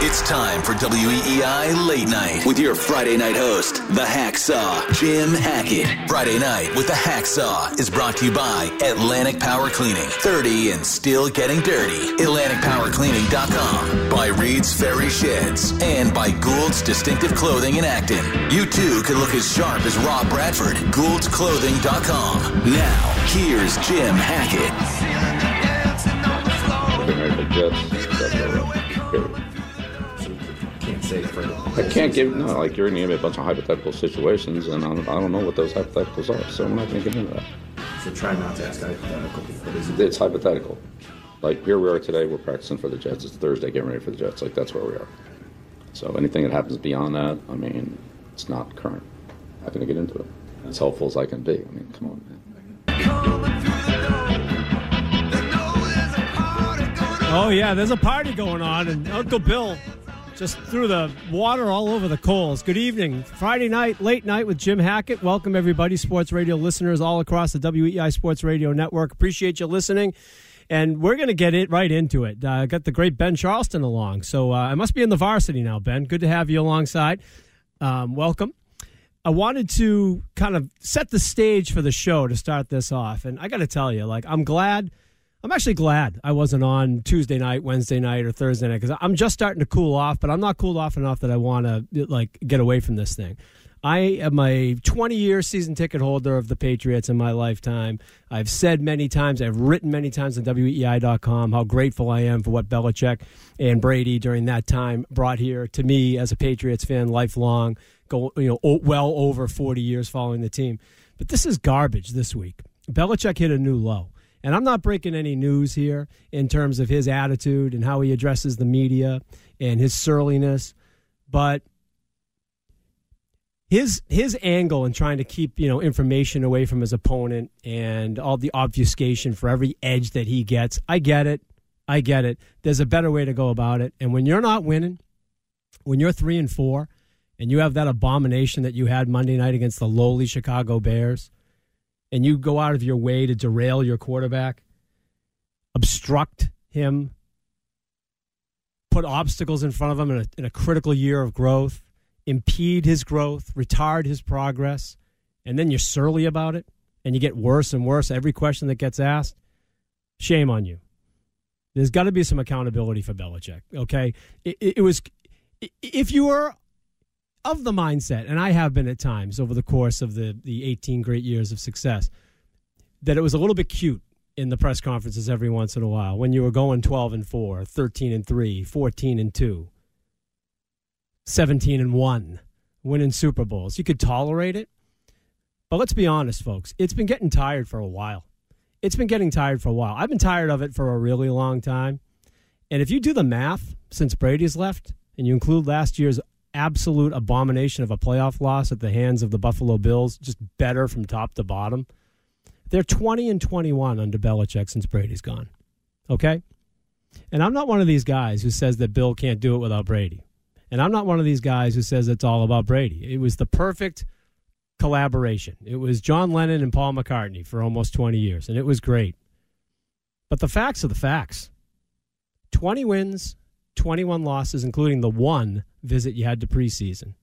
It's time for WEEI Late Night with your Friday night host, the Hacksaw, Jim Hackett. Friday night with the Hacksaw is brought to you by Atlantic Power Cleaning. 30 and still getting dirty. AtlanticPowerCleaning.com. By Reed's Ferry Sheds. And by Gould's Distinctive Clothing in Acton. You too can look as sharp as Rob Bradford. Gould'sClothing.com. Now, here's Jim Hackett. Can't say for I can't give no like you're gonna give me a bunch of hypothetical situations, and I don't, I don't know what those hypotheticals are, so I'm not gonna get into that. So try not to ask hypothetical. But is it It's hypothetical. Like here we are today, we're practicing for the Jets. It's Thursday, getting ready for the Jets. Like that's where we are. So anything that happens beyond that, I mean, it's not current. I'm not gonna get into it. As helpful as I can be. I mean, come on, man. Oh yeah, there's a party going on, and Uncle Bill just threw the water all over the coals. Good evening, Friday night, late night with Jim Hackett. Welcome everybody, sports radio listeners all across the WEEI Sports Radio Network. Appreciate you listening, and we're going to get it right into it. I uh, got the great Ben Charleston along, so uh, I must be in the varsity now. Ben, good to have you alongside. Um, welcome. I wanted to kind of set the stage for the show to start this off, and I got to tell you, like, I'm glad. I'm actually glad I wasn't on Tuesday night, Wednesday night, or Thursday night because I'm just starting to cool off, but I'm not cooled off enough that I want to like get away from this thing. I am a 20 year season ticket holder of the Patriots in my lifetime. I've said many times, I've written many times on WEEI.com how grateful I am for what Belichick and Brady during that time brought here to me as a Patriots fan, lifelong, go you know well over 40 years following the team. But this is garbage this week. Belichick hit a new low. And I'm not breaking any news here in terms of his attitude and how he addresses the media and his surliness, but his his angle in trying to keep you know information away from his opponent and all the obfuscation for every edge that he gets. I get it. I get it. There's a better way to go about it. And when you're not winning, when you're three and four, and you have that abomination that you had Monday night against the lowly Chicago Bears and you go out of your way to derail your quarterback, obstruct him, put obstacles in front of him in a, in a, critical year of growth, impede his growth, retard his progress, and then you're surly about it and you get worse and worse every question that gets asked, shame on you. There's got to be some accountability for Belichick, okay? It, it, it was, if you were of the mindset, and I have been at times over the course of the, the 18 great years of success, that it was a little bit cute in the press conferences every once in a while when you were going 12 and 4, 13 and 3, 14 and 2, 17 and 1, winning Super Bowls. You could tolerate it. But let's be honest, folks, it's been getting tired for a while. It's been getting tired for a while. I've been tired of it for a really long time. And if you do the math since Brady's left and you include last year's absolute abomination of a playoff loss at the hands of the Buffalo Bills, just better from top to bottom. They're 20 and 21 under Belichick since Brady's gone. Okay? And I'm not one of these guys who says that Bill can't do it without Brady. And I'm not one of these guys who says it's all about Brady. It was the perfect collaboration. It was John Lennon and Paul McCartney for almost 20 years, and it was great. But the facts are the facts 20 wins, 21 losses, including the one visit you had to preseason.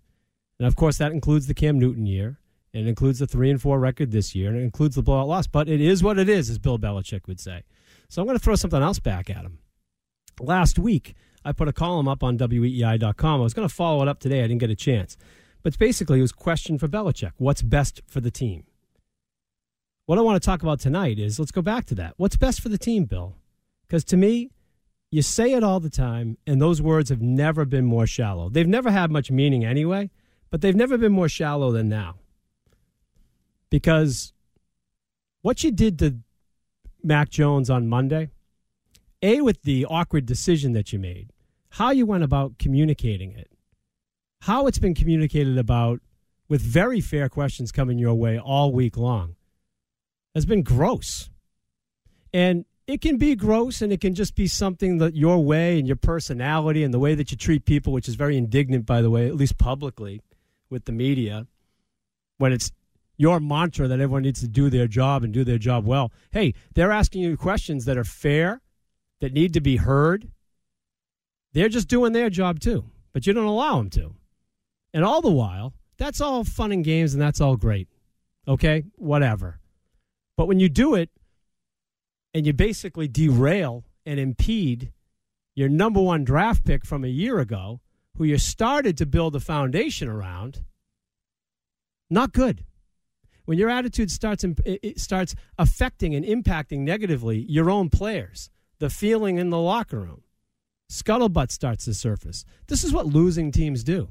And of course, that includes the Cam Newton year And it includes the three and four record this year, and it includes the blowout loss. But it is what it is, as Bill Belichick would say. So I'm going to throw something else back at him. Last week, I put a column up on WEEI.com. I was going to follow it up today. I didn't get a chance. But basically, it was a question for Belichick What's best for the team? What I want to talk about tonight is let's go back to that. What's best for the team, Bill? Because to me, you say it all the time, and those words have never been more shallow. They've never had much meaning anyway, but they've never been more shallow than now. Because what you did to Mac Jones on Monday, A, with the awkward decision that you made, how you went about communicating it, how it's been communicated about with very fair questions coming your way all week long has been gross. And it can be gross and it can just be something that your way and your personality and the way that you treat people, which is very indignant, by the way, at least publicly with the media, when it's your mantra that everyone needs to do their job and do their job well. Hey, they're asking you questions that are fair, that need to be heard. They're just doing their job too, but you don't allow them to. And all the while, that's all fun and games and that's all great. Okay? Whatever. But when you do it and you basically derail and impede your number one draft pick from a year ago, who you started to build a foundation around, not good. When your attitude starts it starts affecting and impacting negatively your own players, the feeling in the locker room, scuttlebutt starts to surface. This is what losing teams do.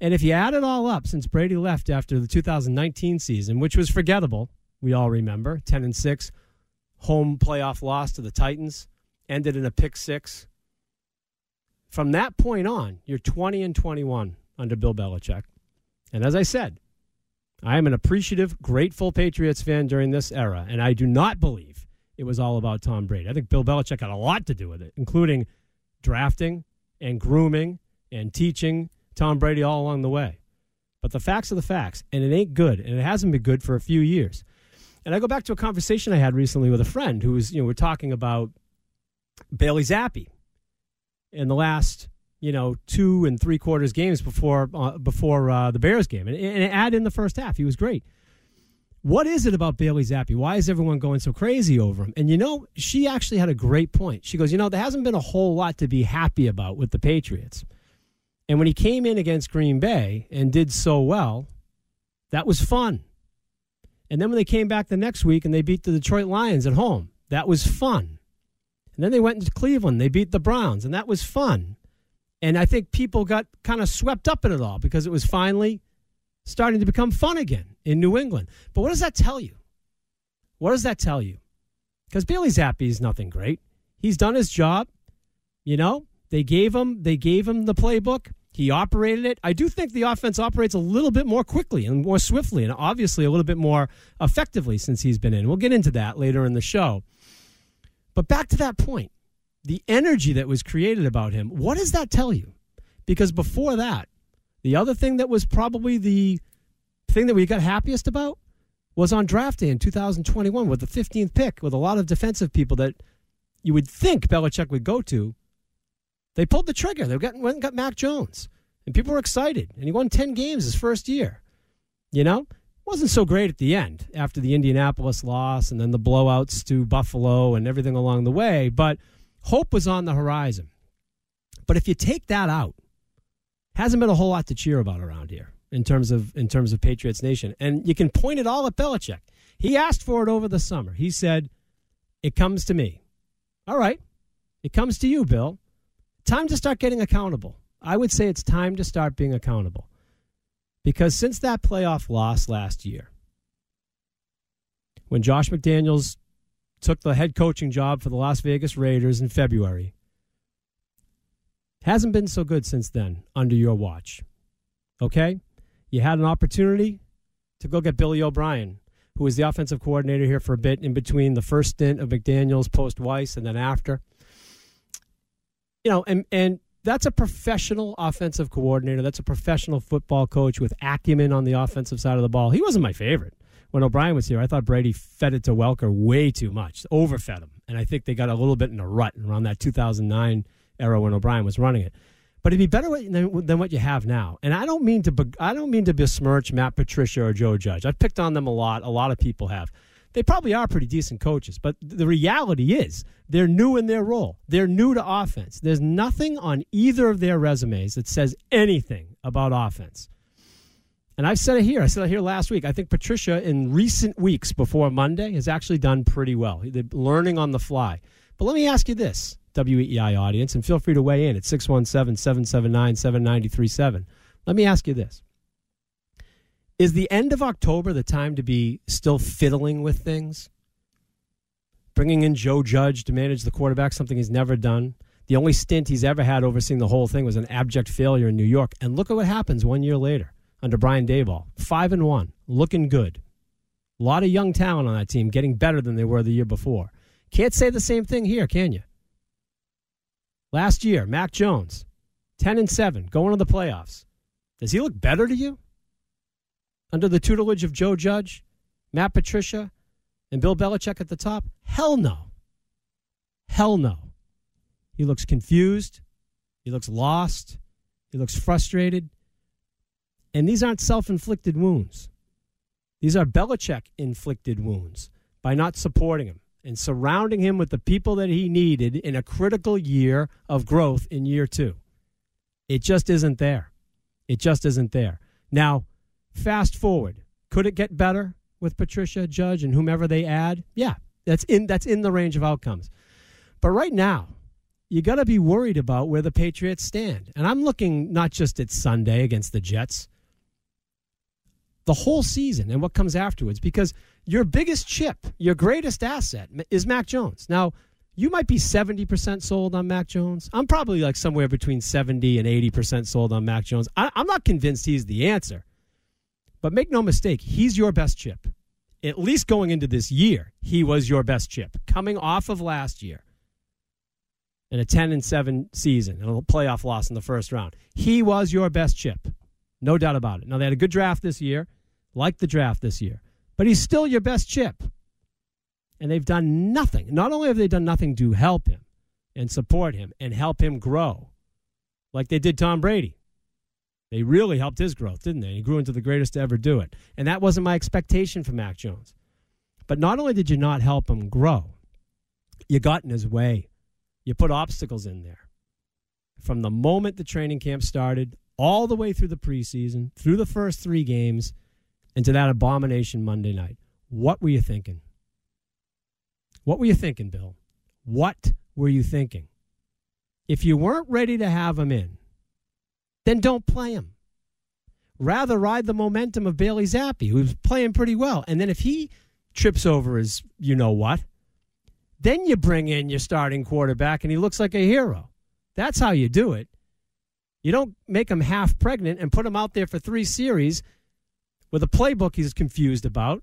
And if you add it all up since Brady left after the 2019 season, which was forgettable, we all remember 10 and 6 home playoff loss to the titans ended in a pick six. From that point on you're 20 and 21 under bill belichick. And as i said i am an appreciative grateful patriots fan during this era and i do not believe it was all about tom brady. I think bill belichick had a lot to do with it including drafting and grooming and teaching tom brady all along the way. But the facts are the facts and it ain't good and it hasn't been good for a few years and I go back to a conversation I had recently with a friend who was, you know, we're talking about Bailey Zappe in the last, you know, two and three quarters games before uh, before uh, the Bears game, and, and add in the first half, he was great. What is it about Bailey Zappe? Why is everyone going so crazy over him? And you know, she actually had a great point. She goes, you know, there hasn't been a whole lot to be happy about with the Patriots. And when he came in against Green Bay and did so well, that was fun. And then when they came back the next week and they beat the Detroit Lions at home, that was fun. And then they went into Cleveland, they beat the Browns, and that was fun. And I think people got kind of swept up in it all because it was finally starting to become fun again in New England. But what does that tell you? What does that tell you? Because Bailey Zappe is nothing great. He's done his job. You know, they gave him they gave him the playbook. He operated it. I do think the offense operates a little bit more quickly and more swiftly, and obviously a little bit more effectively since he's been in. We'll get into that later in the show. But back to that point the energy that was created about him, what does that tell you? Because before that, the other thing that was probably the thing that we got happiest about was on draft day in 2021 with the 15th pick with a lot of defensive people that you would think Belichick would go to they pulled the trigger. They got, went and got Mac Jones. And people were excited. And he won 10 games his first year. You know? Wasn't so great at the end after the Indianapolis loss and then the blowouts to Buffalo and everything along the way. But hope was on the horizon. But if you take that out, hasn't been a whole lot to cheer about around here in terms of in terms of Patriots Nation. And you can point it all at Belichick. He asked for it over the summer. He said, It comes to me. All right. It comes to you, Bill time to start getting accountable. I would say it's time to start being accountable. Because since that playoff loss last year, when Josh McDaniels took the head coaching job for the Las Vegas Raiders in February, hasn't been so good since then under your watch. Okay? You had an opportunity to go get Billy O'Brien, who was the offensive coordinator here for a bit in between the first stint of McDaniels post Weis and then after you know, and and that's a professional offensive coordinator. That's a professional football coach with acumen on the offensive side of the ball. He wasn't my favorite when O'Brien was here. I thought Brady fed it to Welker way too much, overfed him, and I think they got a little bit in a rut around that 2009 era when O'Brien was running it. but it'd be better than, than what you have now. And I don't mean to I don't mean to besmirch Matt Patricia or Joe Judge. I've picked on them a lot. A lot of people have. They probably are pretty decent coaches, but the reality is they're new in their role. They're new to offense. There's nothing on either of their resumes that says anything about offense. And I've said it here. I said it here last week. I think Patricia, in recent weeks before Monday, has actually done pretty well. They're learning on the fly. But let me ask you this WEEI audience, and feel free to weigh in at 617 779 7937. Let me ask you this Is the end of October the time to be still fiddling with things? Bringing in Joe Judge to manage the quarterback, something he's never done. The only stint he's ever had overseeing the whole thing was an abject failure in New York. And look at what happens one year later under Brian Daboll. Five and one, looking good. A lot of young talent on that team, getting better than they were the year before. Can't say the same thing here, can you? Last year, Mac Jones, 10 and 7, going to the playoffs. Does he look better to you? Under the tutelage of Joe Judge, Matt Patricia, and Bill Belichick at the top? Hell no. Hell no. He looks confused. He looks lost. He looks frustrated. And these aren't self inflicted wounds. These are Belichick inflicted wounds by not supporting him, and surrounding him with the people that he needed in a critical year of growth in year two. It just isn't there. It just isn't there. Now, fast forward. Could it get better with Patricia, Judge, and whomever they add? Yeah, that's in that's in the range of outcomes. But right now, you got to be worried about where the Patriots stand. And I'm looking not just at Sunday against the Jets, the whole season and what comes afterwards because your biggest chip, your greatest asset is Mac Jones. Now, you might be 70% sold on Mac Jones. I'm probably like somewhere between 70 and 80% sold on Mac Jones. I, am not convinced he's the answer. But make no mistake, he's your best chip. At least going into this year, he was your best chip. Coming off of last year in a 10 and 7 season and a playoff loss in the first round, he was your best chip. No doubt about it. Now, they had a good draft this year like the draft this year, but he's still your best chip. And they've done nothing. Not only have they done nothing to help him and support him and help him grow, like they did Tom Brady. They really helped his growth, didn't they? He grew into the greatest to ever do it. And that wasn't my expectation for Mac Jones. But not only did you not help him grow, you got in his way. You put obstacles in there. From the moment the training camp started, all the way through the preseason, through the first three games, into that abomination Monday night. What were you thinking? What were you thinking, Bill? What were you thinking? If you weren't ready to have him in, then don't play him. Rather ride the momentum of Bailey Zappe, who's playing pretty well. And then if he trips over his you know what, then you bring in your starting quarterback and he looks like a hero. That's how you do it. You don't make him half pregnant and put him out there for three series with a playbook he's confused about,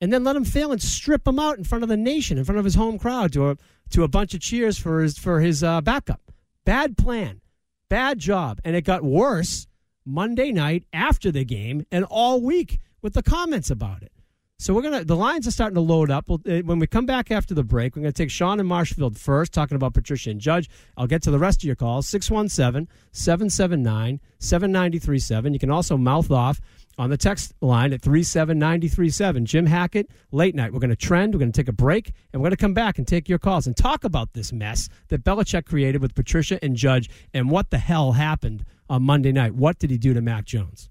and then let him fail and strip him out in front of the nation, in front of his home crowd, to a to a bunch of cheers for his for his uh, backup. Bad plan, bad job, and it got worse Monday night after the game and all week with the comments about it. So we're gonna. The lines are starting to load up. Uh, when we come back after the break, we're gonna take Sean and Marshfield first, talking about Patricia and Judge. I'll get to the rest of your calls 617-779-7937. You can also mouth off on the text line at 37937. Jim Hackett, late night. We're going to trend. We're going to take a break, and we're going to come back and take your calls and talk about this mess that Belichick created with Patricia and Judge and what the hell happened on Monday night. What did he do to Mac Jones?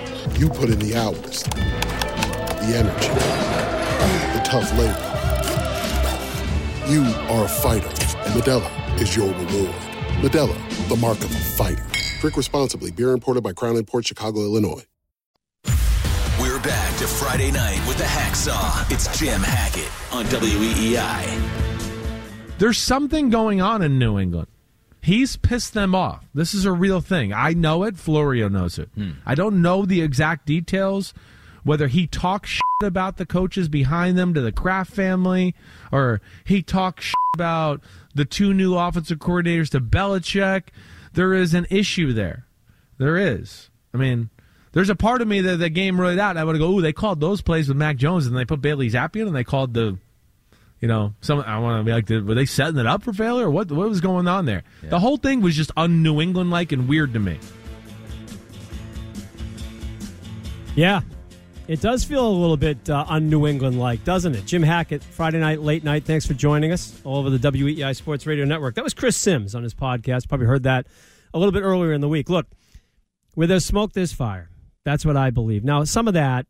You put in the hours, the energy, the tough labor. You are a fighter, and Modelo is your reward. Modelo, the mark of a fighter. Drink responsibly. Beer imported by Crown Port Chicago, Illinois. We're back to Friday night with the Hacksaw. It's Jim Hackett on WEEI. There's something going on in New England. He's pissed them off. This is a real thing. I know it. Florio knows it. Hmm. I don't know the exact details, whether he talks shit about the coaches behind them to the Kraft family, or he talks shit about the two new offensive coordinators to Belichick. There is an issue there. There is. I mean, there's a part of me that the game rolled out. I would go, "Ooh, they called those plays with Mac Jones, and they put Bailey Zappe in, and they called the, you know, some. I want to be like, did, were they setting it up for failure? What? What was going on there? The whole thing was just un New England like and weird to me. Yeah, it does feel a little bit uh, un New England like, doesn't it? Jim Hackett, Friday night, late night. Thanks for joining us all over the WEEI Sports Radio Network. That was Chris Sims on his podcast. Probably heard that a little bit earlier in the week. Look, where there's smoke, there's fire. That's what I believe. Now, some of that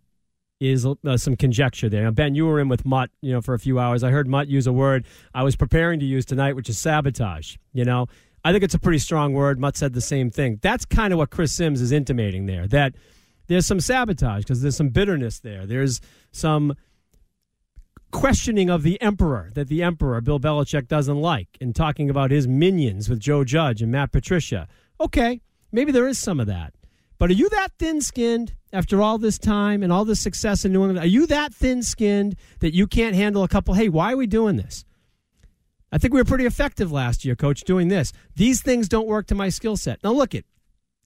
is uh, some conjecture there. Now, Ben, you were in with Mutt, you know, for a few hours. I heard Mutt use a word I was preparing to use tonight, which is sabotage. You know, I think it's a pretty strong word. Mutt said the same thing. That's kind of what Chris Sims is intimating there. That there's some sabotage because there's some bitterness there. There's some questioning of the emperor that the emperor Bill Belichick doesn't like, and talking about his minions with Joe Judge and Matt Patricia. Okay, maybe there is some of that. But are you that thin skinned after all this time and all this success in New England? Are you that thin skinned that you can't handle a couple? Hey, why are we doing this? I think we were pretty effective last year, coach, doing this. These things don't work to my skill set. Now, look it.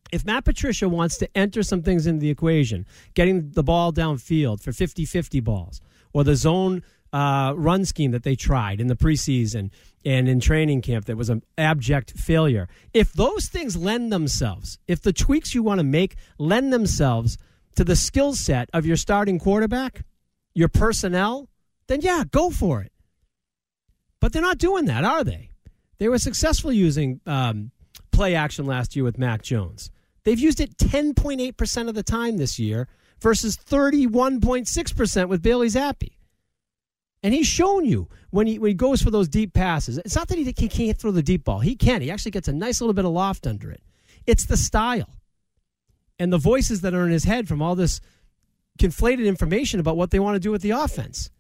If Matt Patricia wants to enter some things into the equation, getting the ball downfield for 50 50 balls, or the zone uh, run scheme that they tried in the preseason and in training camp that was an abject failure. If those things lend themselves, if the tweaks you want to make lend themselves to the skill set of your starting quarterback, your personnel, then yeah, go for it. But they're not doing that, are they? They were successful using um, play action last year with Mac Jones. They've used it 10.8% of the time this year versus 31.6% with Bailey Zappe. And he's shown you when he, when he goes for those deep passes. It's not that he, he can't throw the deep ball. He can. He actually gets a nice little bit of loft under it. It's the style and the voices that are in his head from all this conflated information about what they want to do with the offense.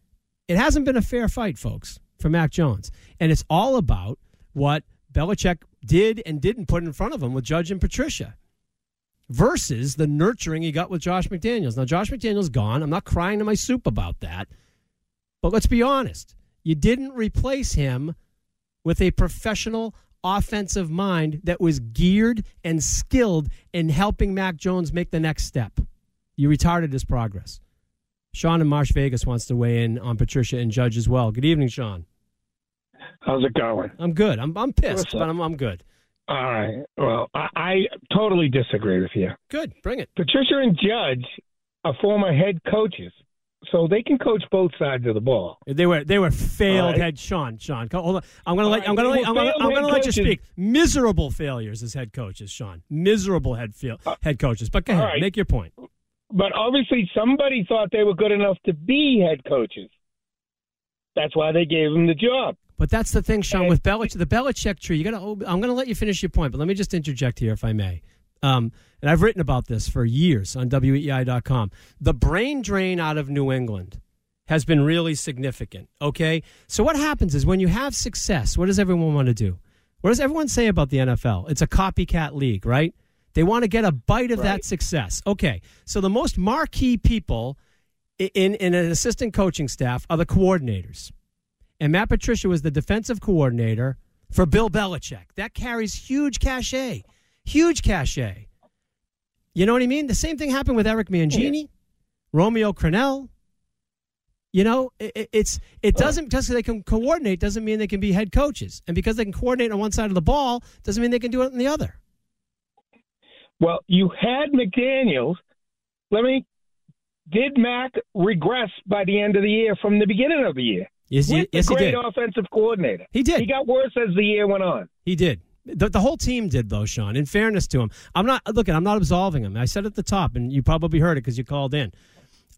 It hasn't been a fair fight, folks, for Mac Jones. And it's all about what Belichick did and didn't put in front of him with Judge and Patricia versus the nurturing he got with Josh McDaniels. Now, Josh McDaniels gone. I'm not crying to my soup about that. But let's be honest. You didn't replace him with a professional offensive mind that was geared and skilled in helping Mac Jones make the next step. You retarded his progress. Sean in Marsh Vegas wants to weigh in on Patricia and Judge as well. Good evening, Sean. How's it going? I'm good. I'm I'm pissed, but I'm I'm good. All right. Well, I, I totally disagree with you. Good. Bring it. Patricia and Judge are former head coaches, so they can coach both sides of the ball. They were they were failed right. head Sean Sean. Hold on. I'm gonna let right, I'm gonna let, I'm gonna, failed I'm gonna head let you speak. Miserable failures as head coaches, Sean. Miserable head feel, head coaches. But go Uh, ahead, right. make your point. But obviously, somebody thought they were good enough to be head coaches. That's why they gave them the job. But that's the thing, Sean, with Belichick, the Belichick tree. You got to. I'm going to let you finish your point, but let me just interject here, if I may. Um, and I've written about this for years on WEEI.com. The brain drain out of New England has been really significant. Okay, so what happens is when you have success, what does everyone want to do? What does everyone say about the NFL? It's a copycat league, right? They want to get a bite of that success. Okay, so the most marquee people in, in an assistant coaching staff are the coordinators. And Matt Patricia was the defensive coordinator for Bill Belichick. That carries huge cachet, huge cachet. You know what I mean? The same thing happened with Eric Mangini. Romeo Crennel. You know, it, it's it oh. doesn't just because they can coordinate doesn't mean they can be head coaches, and because they can coordinate on one side of the ball doesn't mean they can do it on the other. Well, you had McDaniels. Let me. Did Mac regress by the end of the year from the beginning of the year? Yes, With yes, he great did. offensive coordinator. He did. He got worse as the year went on. He did. The, the whole team did, though, Sean. In fairness to him, I'm not looking. I'm not absolving him. I said at the top, and you probably heard it because you called in.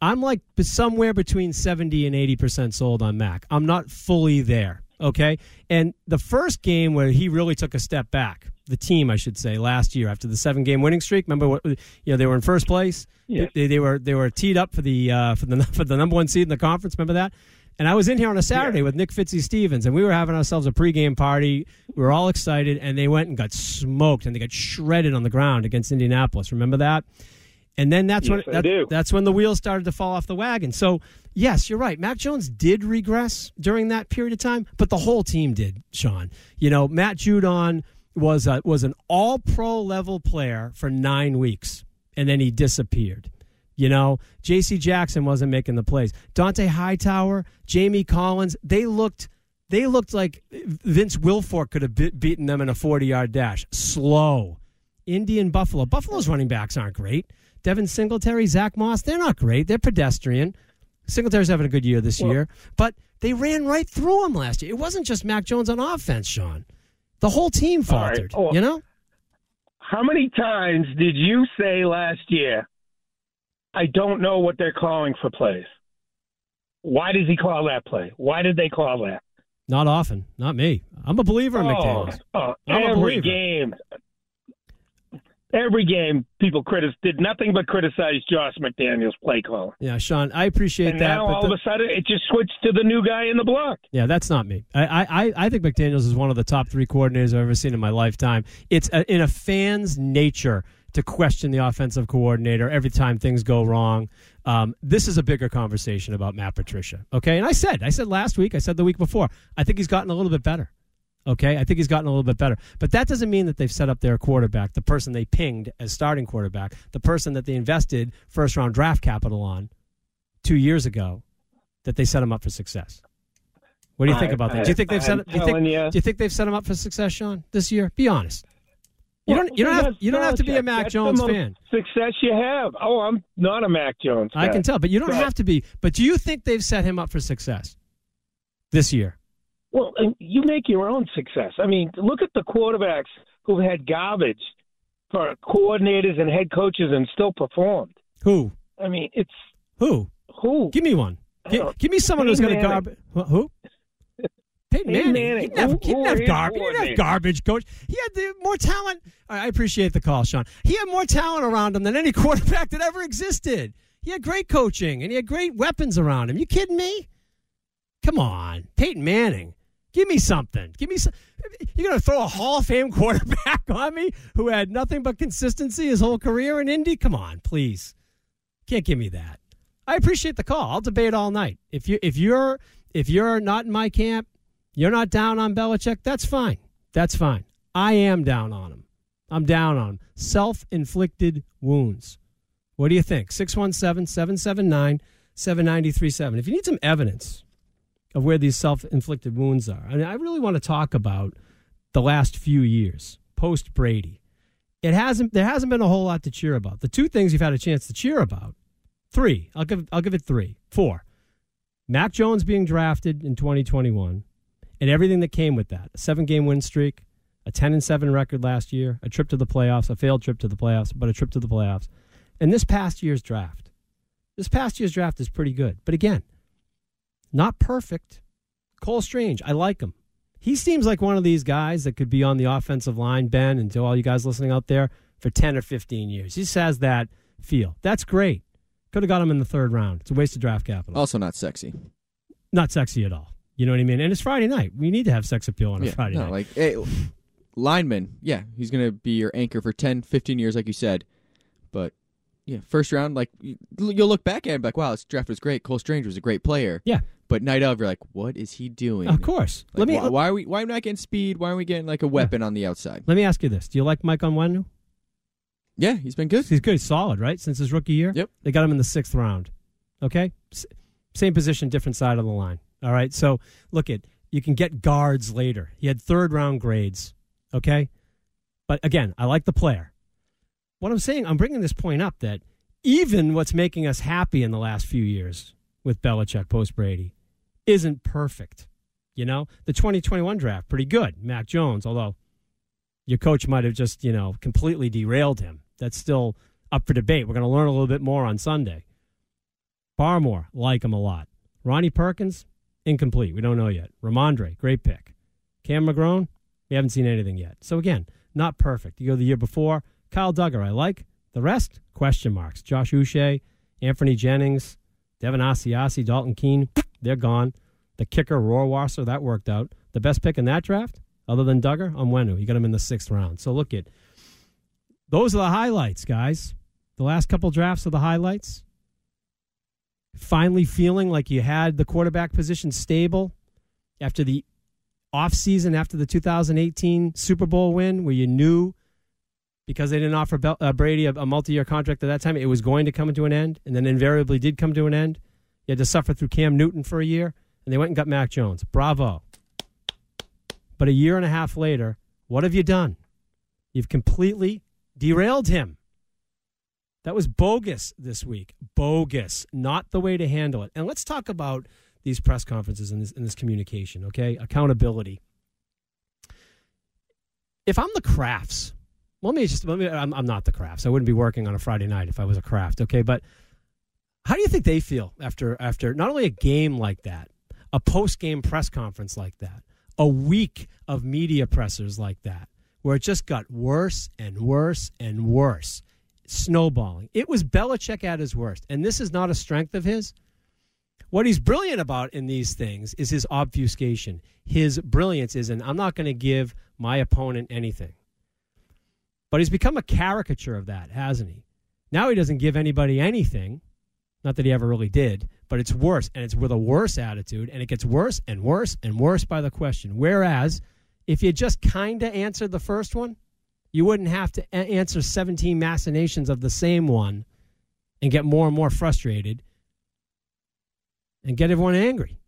I'm like somewhere between 70 and 80 percent sold on Mac. I'm not fully there. Okay, and the first game where he really took a step back, the team, I should say, last year after the seven game winning streak. Remember what you know they were in first place. Yes. They, they were they were teed up for the uh, for the for the number one seed in the conference. Remember that. And I was in here on a Saturday with Nick Fitzy Stevens, and we were having ourselves a pregame party. We were all excited, and they went and got smoked, and they got shredded on the ground against Indianapolis. Remember that? And then that's Yes, when that- that's when the wheels started to fall off the wagon. So yes, you're right. Mac Jones did regress during that period of time, but the whole team did. Sean, you know, Matt Judon was a, was an All Pro level player for nine weeks, and then he disappeared. You know, J.C. Jackson wasn't making the plays. Dont'a Hightower, Jamie Collins, they looked they looked like Vince Wilfork could have be- beaten them in a 40 yard dash. Slow. Indian Buffalo. Buffalo's running backs aren't great. Devin Singletary, Zach Moss, they're not great. They're pedestrian. Singletary's having a good year this Well- year, but they ran right through him last year. It wasn't just Mac Jones on offense, Sean. The whole team All right. faltered. Oh. You know? How many times did you say last year, I don't know what they're calling for plays? Why does he call that play? Why did they call that? Not often. Not me. I'm a believer in Oh, McDaniels. oh, I'm every game. Every game, people critic did nothing but criticize Josh McDaniels' play calling. Yeah, Sean, I appreciate And that. now but all the- of a sudden, it just switched to the new guy in the block. Yeah, that's not me. I, I, I think McDaniels is one of the top three coordinators I've ever seen in my lifetime. It's a, in a fan's nature to question the offensive coordinator every time things go wrong. Um, this is a bigger conversation about Matt Patricia. Okay, and I said, I said last week, I said the week before, I think he's gotten a little bit better. Okay, I think he's gotten a little bit better, but that doesn't mean that they've set up their quarterback, the person they pinged as starting quarterback, the person that they invested first round draft capital on two years ago, that they set him up for success. What do you think I- about that? I- Do you think they've set? I'm Do you think, you. do you think they've set him up for success, Sean, this year? Be honest. You don't. You don't have. You don't have to be a Mac That's Jones fan. Success you have. Oh, I'm not a Mac Jones. I can tell, but you don't But- have to be. But do you think they've set him up for success this year? Well, and you make your own success. I mean, look at the quarterbacks who've had garbage for coordinators and head coaches and still performed. Who? I mean, it's Who? who? Give me one. Gi- Oh, give me someone who's Peyton going to garbage. Who? Peyton Manning. Manning. He didn't have, he didn't have garbage. He didn't have garbage, coach. He had the, more talent. I I appreciate the call, Sean. He had more talent around him than any quarterback that ever existed. He had great coaching and he had great weapons around him. You kidding me? Come on, Peyton Manning. Give me something. Give me some. You're going to throw a Hall of Fame quarterback on me who had nothing but consistency his whole career in Indy? Come on, please. Can't give me that. I appreciate the call. I'll debate all night. If you if you're if you're not in my camp, you're not down on Belichick. That's fine. That's fine. I am down on him. I'm down on him. Self-inflicted wounds. What do you think? 617-779-7937. If you need some evidence of where these self-inflicted wounds are, I mean, I really want to talk about the last few years post Brady. It hasn't. There hasn't been a whole lot to cheer about. The two things you've had a chance to cheer about Three. I'll give I'll give it three. Four. Mac Jones being drafted in 2021 and everything that came with that. A seven game win streak, a 10 and 7 record last year, a trip to the playoffs, a failed trip to the playoffs, but a trip to the playoffs. And this past year's draft. This past year's draft is pretty good. But again, not perfect. Cole Strange, I like him. He seems like one of these guys that could be on the offensive line, Ben, and to all you guys listening out there, for 10 or 15 years. He just has that feel. That's great. Could have got him in the third round. It's a waste of draft capital. Also not sexy. Not sexy at all. You know what I mean? And it's Friday night. We need to have sex appeal on a Yeah, Friday no, night. like hey, lineman, yeah, he's going to be your anchor for 10, 15 years like you said. But yeah, first round like you- you'll look back at and like, wow, this draft was great. Cole Strange was a great player. Yeah. But night of, you're like, what is he doing? Of course. Like, Let me- why, why are we why are we not getting speed? Why are we getting like a weapon on the outside? Let me ask you this: Do you like Mike Onwenu? Yeah, he's been good. He's good. He's solid, right? Since his rookie year. Yep. They got him in the sixth round. Okay, S- same position, different side of the line. All right. So look at you can get guards later. He had third round grades. Okay, but again, I like the player. What I'm saying, I'm bringing this point up that even what's making us happy in the last few years with Belichick post Brady isn't perfect. You know, the 2021 draft, pretty good. Mac Jones, although your coach might have just, you know, completely derailed him. That's still up for debate. We're going to learn a little bit more on Sunday. Barmore, like him a lot. Ronnie Perkins, incomplete. We don't know yet. Rhamondre, great pick. Cam McGrone, we haven't seen anything yet. So again, not perfect. You go the year before. Kyle Dugger, I like. The rest, question marks. Josh Uche, Anfernee Jennings, Devin Asiasi, Dalton Keene, they're gone. The kicker, Rohrwasser, that worked out. The best pick in that draft, other than Dugger, Onwenu. You got him in the sixth round. So look at those are the highlights, guys. The last couple drafts are the highlights. Finally feeling like you had the quarterback position stable after the offseason, after the 2018 Super Bowl win, where you knew because they didn't offer uh, Brady a, a multi year contract at that time, it was going to come to an end, and then invariably did come to an end. You had to suffer through Cam Newton for a year, and they went and got Mac Jones. Bravo. But a year and a half later, what have you done? You've completely derailed him. That was bogus this week. Bogus. Not the way to handle it. And let's talk about these press conferences and this, and this communication, okay? Accountability. If I'm the Krafts, let me just, let me, I'm, I'm not the Krafts. I wouldn't be working on a Friday night if I was a Kraft, okay? But how do you think they feel after, after not only a game like that, a post game press conference like that, a week of media pressers like that, where it just got worse and worse and worse, snowballing. It was Belichick at his worst. And this is not a strength of his. What he's brilliant about in these things is his obfuscation. His brilliance is in, I'm not going to give my opponent anything. But he's become a caricature of that, hasn't he? Now he doesn't give anybody anything. Not that he ever really did, but it's worse. And it's with a worse attitude. And it gets worse and worse and worse by the question. Whereas if you just kind of answered the first one, you wouldn't have to a- answer 17 machinations of the same one and get more and more frustrated and get everyone angry.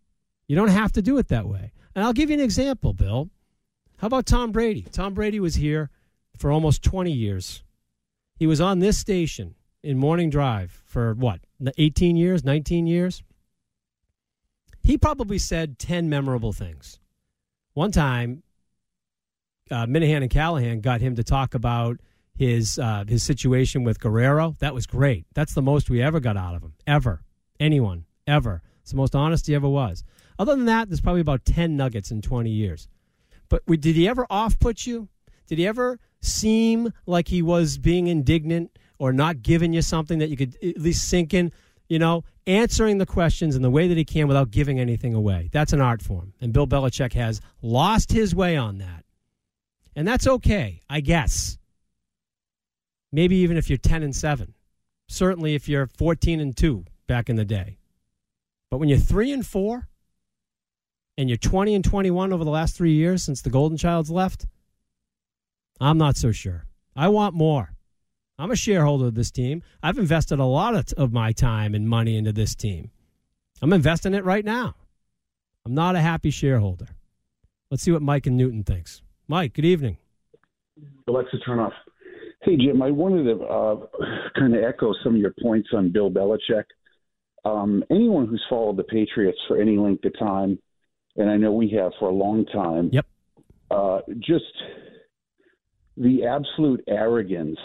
You don't have to do it that way. And I'll give you an example, Bill. How about Tom Brady? Tom Brady was here for almost 20 years. He was on this station in Morning Drive for what, 18 years, 19 years? He probably said 10 memorable things. One time, uh, Minihane and Callahan got him to talk about his uh, his situation with Guerrero. That was great. That's the most we ever got out of him, ever. Anyone, ever. It's the most honest he ever was. Other than that, there's probably about 10 nuggets in 20 years. But we, did he ever off put you? Did he ever seem like he was being indignant or not giving you something that you could at least sink in? You know, answering the questions in the way that he can without giving anything away. That's an art form. And Bill Belichick has lost his way on that. And that's okay, I guess. Maybe even if you're 10 and 7. Certainly if you're 14 and 2 back in the day. But when you're 3 and 4 and you're 20 and 21 over the last 3 years since the Golden Child's left, I'm not so sure. I want more. I'm a shareholder of this team. I've invested a lot of, of my time and money into this team. I'm investing it right now. I'm not a happy shareholder. Let's see what Mike and Newton thinks. Mike, good evening. Alexa, turn off. Hey, Jim, I wanted to uh, kind of echo some of your points on Bill Belichick. Um, anyone who's followed the Patriots for any length of time, and I know we have for a long time, yep. Uh, just the absolute arrogance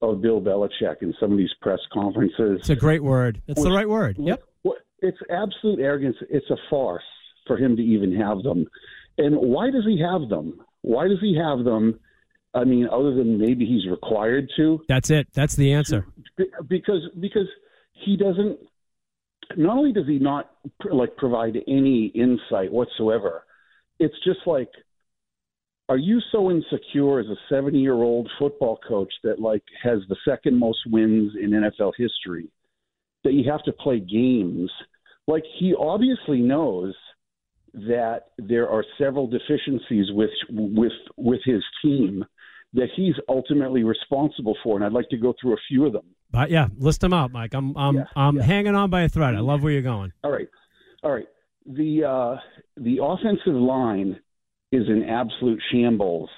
of Bill Belichick in some of these press conferences. It's a great word. It's the right word. Yep. It's absolute arrogance. It's a farce for him to even have them. And why does he have them? Why does he have them? I mean, other than maybe he's required to. That's it. That's the answer. Because because he doesn't. Not only does he not like provide any insight whatsoever, it's just like, are you so insecure as a seventy-year-old football coach that like has the second most wins in NFL history that you have to play games? Like he obviously knows that there are several deficiencies with with with his team that he's ultimately responsible for, and I'd like to go through a few of them. But yeah, list them out, Mike. I'm I'm Yeah, I'm yeah. hanging on by a thread. I love where you're going. All right, all right. The uh, the offensive line is an absolute shambles.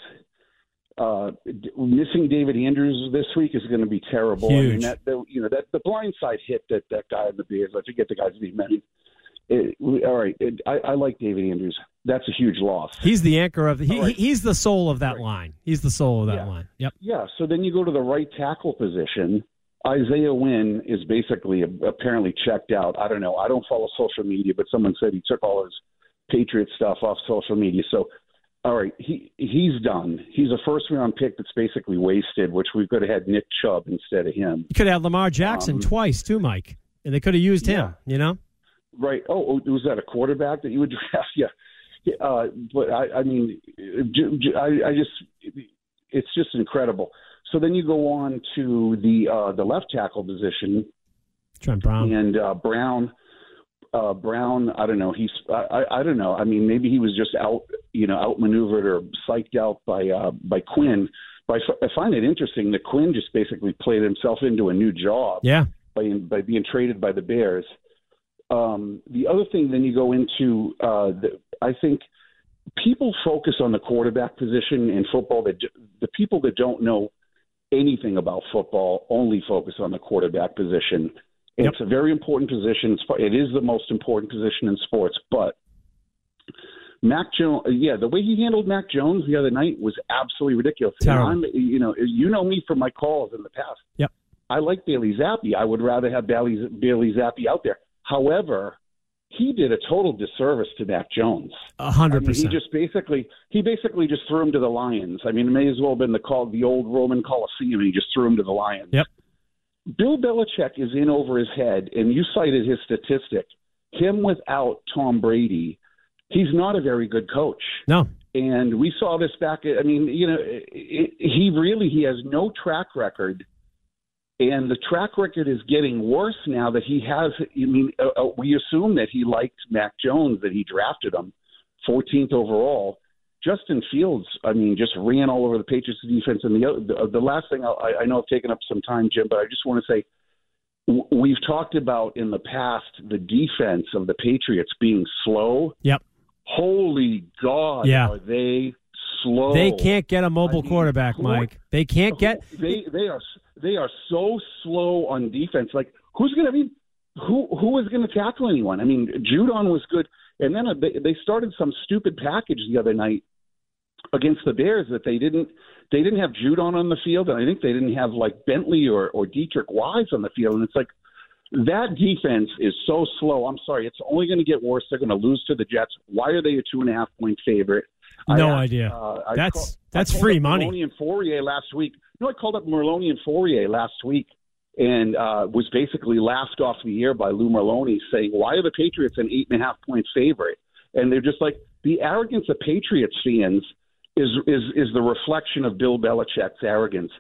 Uh, d- missing David Andrews this week is going to be terrible. I mean, Huge. that the, you know that the blindside hit that that guy in the Bears. I forget the guy's name. It, we- all right, it, I, I like David Andrews. That's a huge loss. He's the anchor of he, All right. he- he's the soul of that line. He's the soul of that Yeah. line. Yep. Yeah. So then you go to the right tackle position. Isaiah Wynn is basically apparently checked out. I don't know. I don't follow social media, but someone said he took all his Patriot stuff off social media. So, all right, he he's done. He's a first round pick that's basically wasted. Which we could have had Nick Chubb instead of him. You could have had Lamar Jackson Um, twice too, Mike, and they could have used him. You know. Right. Oh, oh, was that a quarterback that you would draft? Yeah. Uh, but I, I mean, I, I just, it's just incredible. So then you go on to the uh, the left tackle position, Trent Brown. and uh, Brown. Uh, Brown, I don't know. He's, I, I, I don't know. I mean, maybe he was just out, you know, outmaneuvered or psyched out by uh, by Quinn. But I, f- I find it interesting that Quinn just basically played himself into a new job Yeah. by by being traded by the Bears. Um, the other thing, then you go into, uh, the, I think people focus on the quarterback position in football. That the people that don't know anything about football only focus on the quarterback position. And It's a very important position. It's, it is the most important position in sports, but Mac Jones, yeah, the way he handled Mac Jones the other night was absolutely ridiculous. Terrible. I'm, you know, you know me from my calls in the past. Yep. I like Bailey Zappe. I would rather have Bailey, Bailey Zappe out there. However, he did a total disservice to Mac Jones. A hundred mean, he percent. just basically he basically just threw him to the Lions. I mean, it may as well have been the call the old Roman Coliseum. He just threw him to the Lions. Yep. Bill Belichick is in over his head, and you cited his statistic. Him without Tom Brady, he's not a very good coach. No. And we saw this back. I mean, you know, it, he really he has no track record, and the track record is getting worse now that he has. I mean, uh, uh, we assume that he liked Mac Jones, that he drafted him 14th overall. Justin Fields, I mean, just ran all over the Patriots defense. And the other- the, the last thing I, I know I've taken up some time, Jim, but I just want to say we've talked about in the past the defense of the Patriots being slow. Yep. Holy God, Yeah. are they slow? They can't get a mobile I mean, quarterback, who- Mike. They can't get. They they are they are so slow on defense. Like who's going to be who who is going to tackle anyone? I mean, Judon was good, and then uh, they they started some stupid package the other night against the Bears that they didn't they didn't have Judon on the field, and I think they didn't have like Bentley or or Deatrich Wise on the field, and it's like. That defense is so slow. I'm sorry. It's only going to get worse. They're going to lose to the Jets. Why are they a two and a half point favorite? No I idea. uh, That's- call- that's free up money. Maloney and Fauria last week. No, I called up Merloni and Fauria last week and uh, was basically laughed off the air by Lou Merloni saying, "Why are the Patriots an eight and a half point favorite?" And they're just like the arrogance of Patriots fans is is is the reflection of Bill Belichick's arrogance.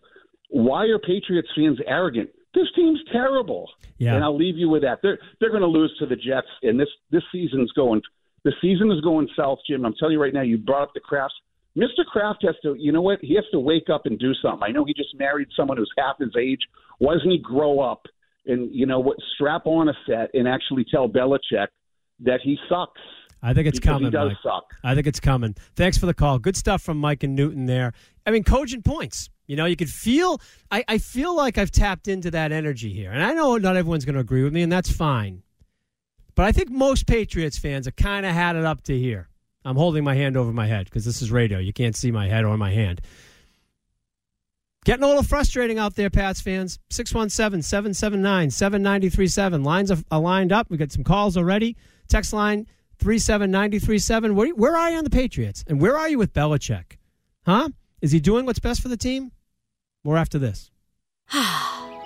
Why are Patriots fans arrogant? This team's terrible. Yeah. And I'll leave you with that. They're they're going to lose to the Jets, and this this season's going. The season is going south, Jim. I'm telling you right now. You brought up the Krafts. Mr. Kraft has to. You know what? He has to wake up and do something. I know he just married someone who's half his age. Why doesn't he grow up and you know what? Strap on a set and actually tell Belichick that he sucks. I think it's coming. He does Mike. suck. I think it's coming. Thanks for the call. Good stuff from Mike and Newton there. I mean, cogent points. You know, you could feel. I, I feel like I've tapped into that energy here, and I know not everyone's going to agree with me, and that's fine. But I think most Patriots fans have kind of had it up to here. I'm holding my hand over my head because this is radio. You can't see my head or my hand. Getting a little frustrating out there, Pats fans. 617 779 7937. Lines are, are lined up. We got some calls already. Text line 37937. Where, where are you on the Patriots? And where are you with Belichick? Huh? Is he doing what's best for the team? More after this.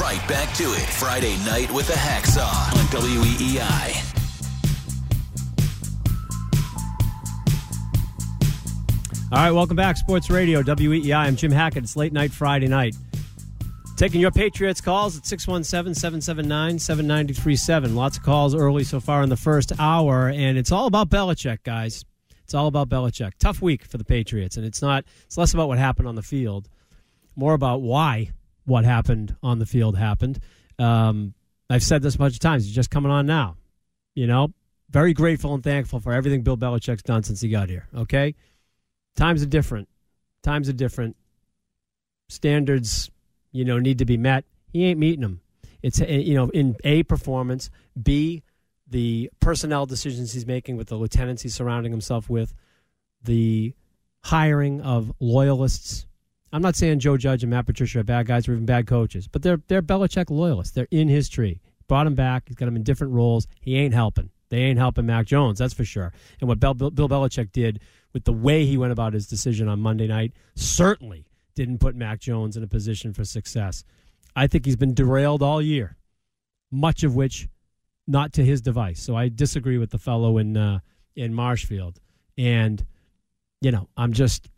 Right back to it. Friday night with the Hacksaw on WEEI. All right, welcome back. Sports Radio, WEEI. I'm Jim Hackett. It's late night Friday night. Taking your Patriots calls at 617 779 7937. Lots of calls early so far in the first hour, and it's all about Belichick, guys. It's all about Belichick. Tough week for the Patriots, and it's not, it's less about what happened on the field, more about why what happened on the field happened. Um, I've said this a bunch of times. He's just coming on now. You know, very grateful and thankful for everything Bill Belichick's done since he got here. Okay? Times are different. Times are different. Standards, you know, need to be met. He ain't meeting them. It's uh, you know, in a performance, b the personnel decisions he's making with the lieutenants he's surrounding himself with, the hiring of loyalists. I'm not saying Joe Judge and Matt Patricia are bad guys or even bad coaches, but they're they're Belichick loyalists. They're in his tree. Brought him back. He's got him in different roles. He ain't helping. They ain't helping Mac Jones, that's for sure. And what Bill, Bill Belichick did with the way he went about his decision on Monday night certainly didn't put Mac Jones in a position for success. I think he's been derailed all year, much of which not to his device. So I disagree with the fellow in uh, in Marshfield, and you know I'm just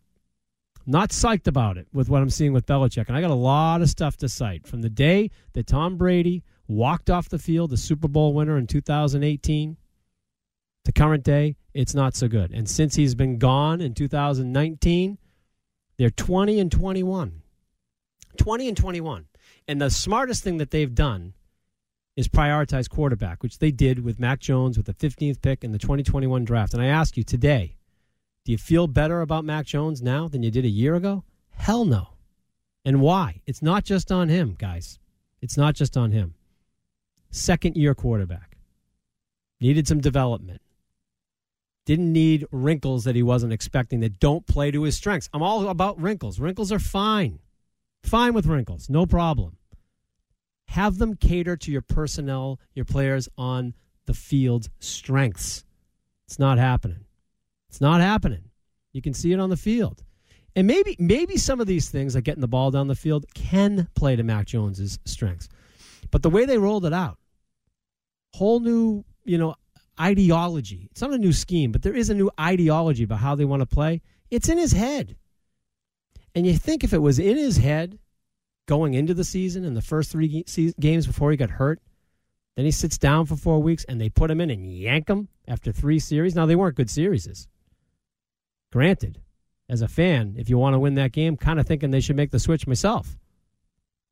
not psyched about it with what I'm seeing with Belichick. And I got a lot of stuff to cite from the day that Tom Brady walked off the field, the Super Bowl winner in 2018, to current day. It's not so good. And since he's been gone in 2019, they're 20 and 21. 20 and 21. And the smartest thing that they've done is prioritize quarterback, which they did with Mac Jones with the 15th pick in the 2021 draft. And I ask you today, do you feel better about Mac Jones now than you did a year ago? Hell no. And why? It's not just on him, guys. It's not just on him. Second year quarterback. Needed some development. Didn't need wrinkles that he wasn't expecting that don't play to his strengths. I'm all about wrinkles. Wrinkles are fine. Fine with wrinkles. No problem. Have them cater to your personnel, your players on the field's strengths. It's not happening. It's not happening. You can see it on the field. And maybe maybe some of these things like getting the ball down the field can play to Mac Jones's strengths. But the way they rolled it out, whole new, you know, ideology. It's not a new scheme, but there is a new ideology about how they want to play. It's in his head. And you think if it was in his head going into the season in the first three games before he got hurt, then he sits down for four weeks and they put him in and yank him after three series. Now, they weren't good series. Granted, as a fan, if you want to win that game, kind of thinking they should make the switch myself.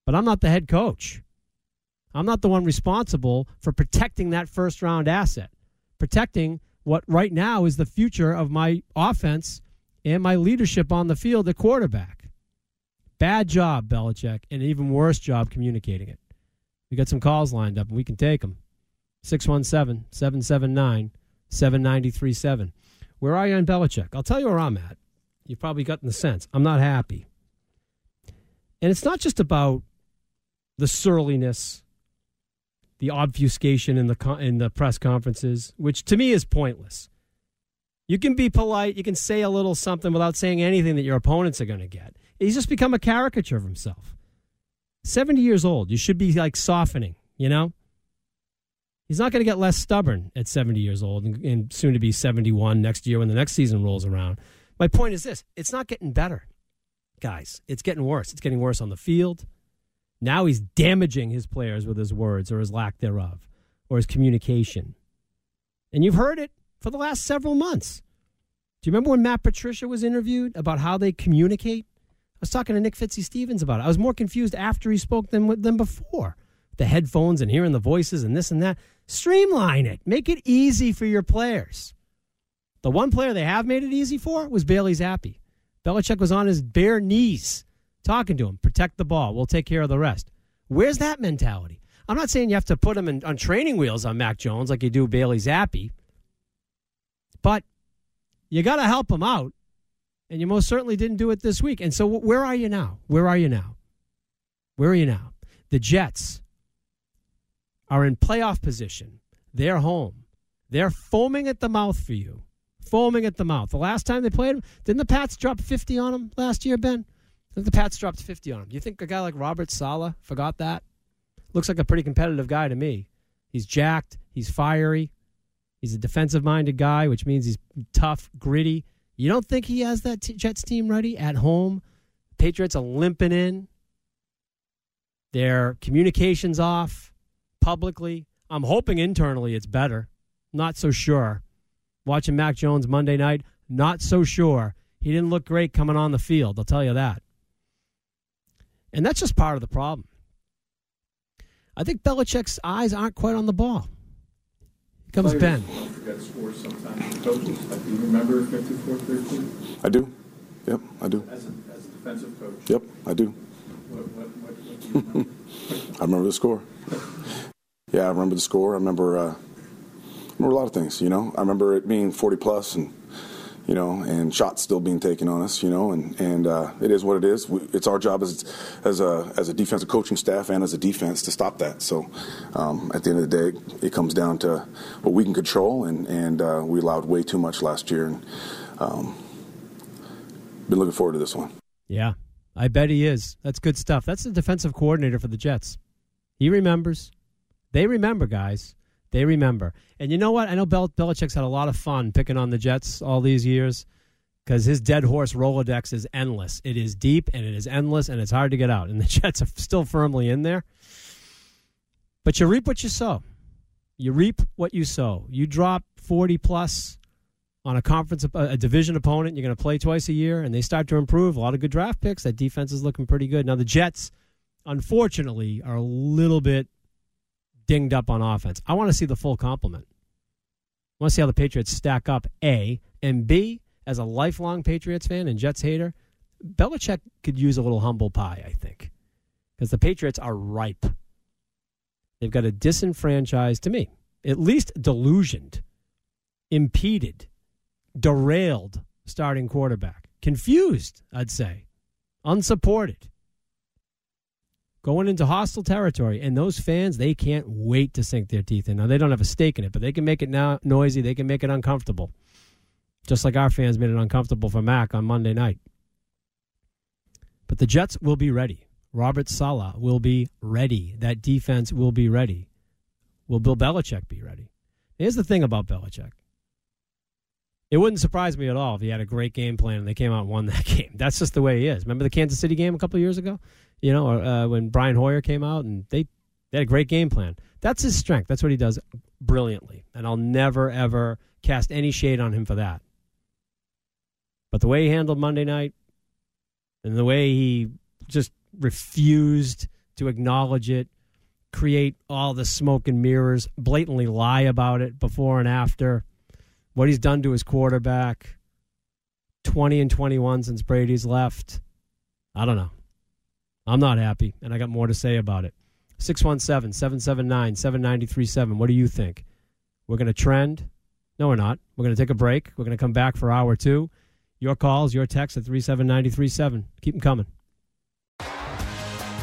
But I'm not the head coach. I'm not the one responsible for protecting that first round asset, protecting what right now is the future of my offense and my leadership on the field at quarterback. Bad job, Belichick, and an even worse job communicating it. We got some calls lined up, and we can take them. 617 779 7937. Where are you on Belichick? I'll tell you where I'm at. You've probably gotten the sense. I'm not happy. And it's not just about the surliness, the obfuscation in the in the press conferences, which to me is pointless. You can be polite, you can say a little something without saying anything that your opponents are going to get. He's just become a caricature of himself. 70 years old. You should be like softening, you know? He's not going to get less stubborn at 70 years old and, and soon to be 71 next year when the next season rolls around. My point is this it's not getting better, guys. It's getting worse. It's getting worse on the field. Now he's damaging his players with his words or his lack thereof or his communication. And you've heard it for the last several months. Do you remember when Matt Patricia was interviewed about how they communicate? I was talking to Nick Fitzy Stevens about it. I was more confused after he spoke than, than before. The headphones and hearing the voices and this and that. Streamline it. Make it easy for your players. The one player they have made it easy for was Bailey Zappe. Belichick was on his bare knees talking to him. Protect the ball. We'll take care of the rest. Where's that mentality? I'm not saying you have to put him in, on training wheels on Mac Jones like you do Bailey Zappe, but you got to help him out. And you most certainly didn't do it this week. And so, where are you now? Where are you now? Where are you now? The Jets are in playoff position. They're home. They're foaming at the mouth for you. Foaming at the mouth. The last time they played them, didn't the Pats drop 50 on them last year, Ben? Think the Pats dropped 50 on him. Do you think a guy like Robert Saleh forgot that? Looks like a pretty competitive guy to me. He's jacked. He's fiery. He's a defensive minded guy, which means he's tough, gritty. You don't think he has that t- Jets team ready at home? Patriots are limping in. Their communications off publicly. I'm hoping internally it's better. Not so sure. Watching Mac Jones Monday night, not so sure. He didn't look great coming on the field, I'll tell you that. And that's just part of the problem. I think Belichick's eyes aren't quite on the ball. Here comes Ben. Forget scores sometimes. Coaches, like, do you remember 54-13? I do. Yep, I do. As a, as a defensive coach. Yep, I do. What, what, what, what do you remember? I remember the score. Yeah, I remember the score. I remember, uh, remember a lot of things. You know, I remember it being 40 plus and you know, and shots still being taken on us, you know, and and uh, it is what it is. We, it's our job as as a as a defensive coaching staff and as a defense to stop that. So, um, at the end of the day, it comes down to what we can control, and and uh, we allowed way too much last year, and um, been looking forward to this one. Yeah, I bet he is. That's good stuff. That's the defensive coordinator for the Jets. He remembers. They remember, guys. They remember. And you know what? I know Bel- Belichick's had a lot of fun picking on the Jets all these years because his dead horse Rolodex is endless. It is deep and it is endless and it's hard to get out. And the Jets are still firmly in there. But you reap what you sow. You reap what you sow. You drop 40 plus on a conference, a division opponent. You're going to play twice a year, and they start to improve. A lot of good draft picks. That defense is looking pretty good. Now, the Jets, unfortunately, are a little bit dinged up on offense. I want to see the full complement. I want to see how the Patriots stack up, A. And B, as a lifelong Patriots fan and Jets hater, Belichick could use a little humble pie, I think. Because the Patriots are ripe. They've got a disenfranchised, to me, at least delusioned, impeded, derailed starting quarterback. Confused, I'd say. Unsupported going into hostile territory. And those fans, they can't wait to sink their teeth in. Now, they don't have a stake in it, but they can make it now noisy. They can make it uncomfortable. Just like our fans made it uncomfortable for Mac on Monday night. But the Jets will be ready. Robert Saleh will be ready. That defense will be ready. Will Bill Belichick be ready? Here's the thing about Belichick. It wouldn't surprise me at all if he had a great game plan and they came out and won that game. That's just the way he is. Remember the Kansas City game a couple years ago? You know, uh, when Brian Hoyer came out and they, they had a great game plan. That's his strength. That's what he does brilliantly. And I'll never, ever cast any shade on him for that. But the way he handled Monday night and the way he just refused to acknowledge it, create all the smoke and mirrors, blatantly lie about it before and after, what he's done to his quarterback, 20 and 21 since Brady's left. I don't know. I'm not happy, and I got more to say about it. 617 779 7937. What do you think? We're going to trend? No, we're not. We're going to take a break. We're going to come back for hour two. Your calls, your texts at 37937. Keep them coming.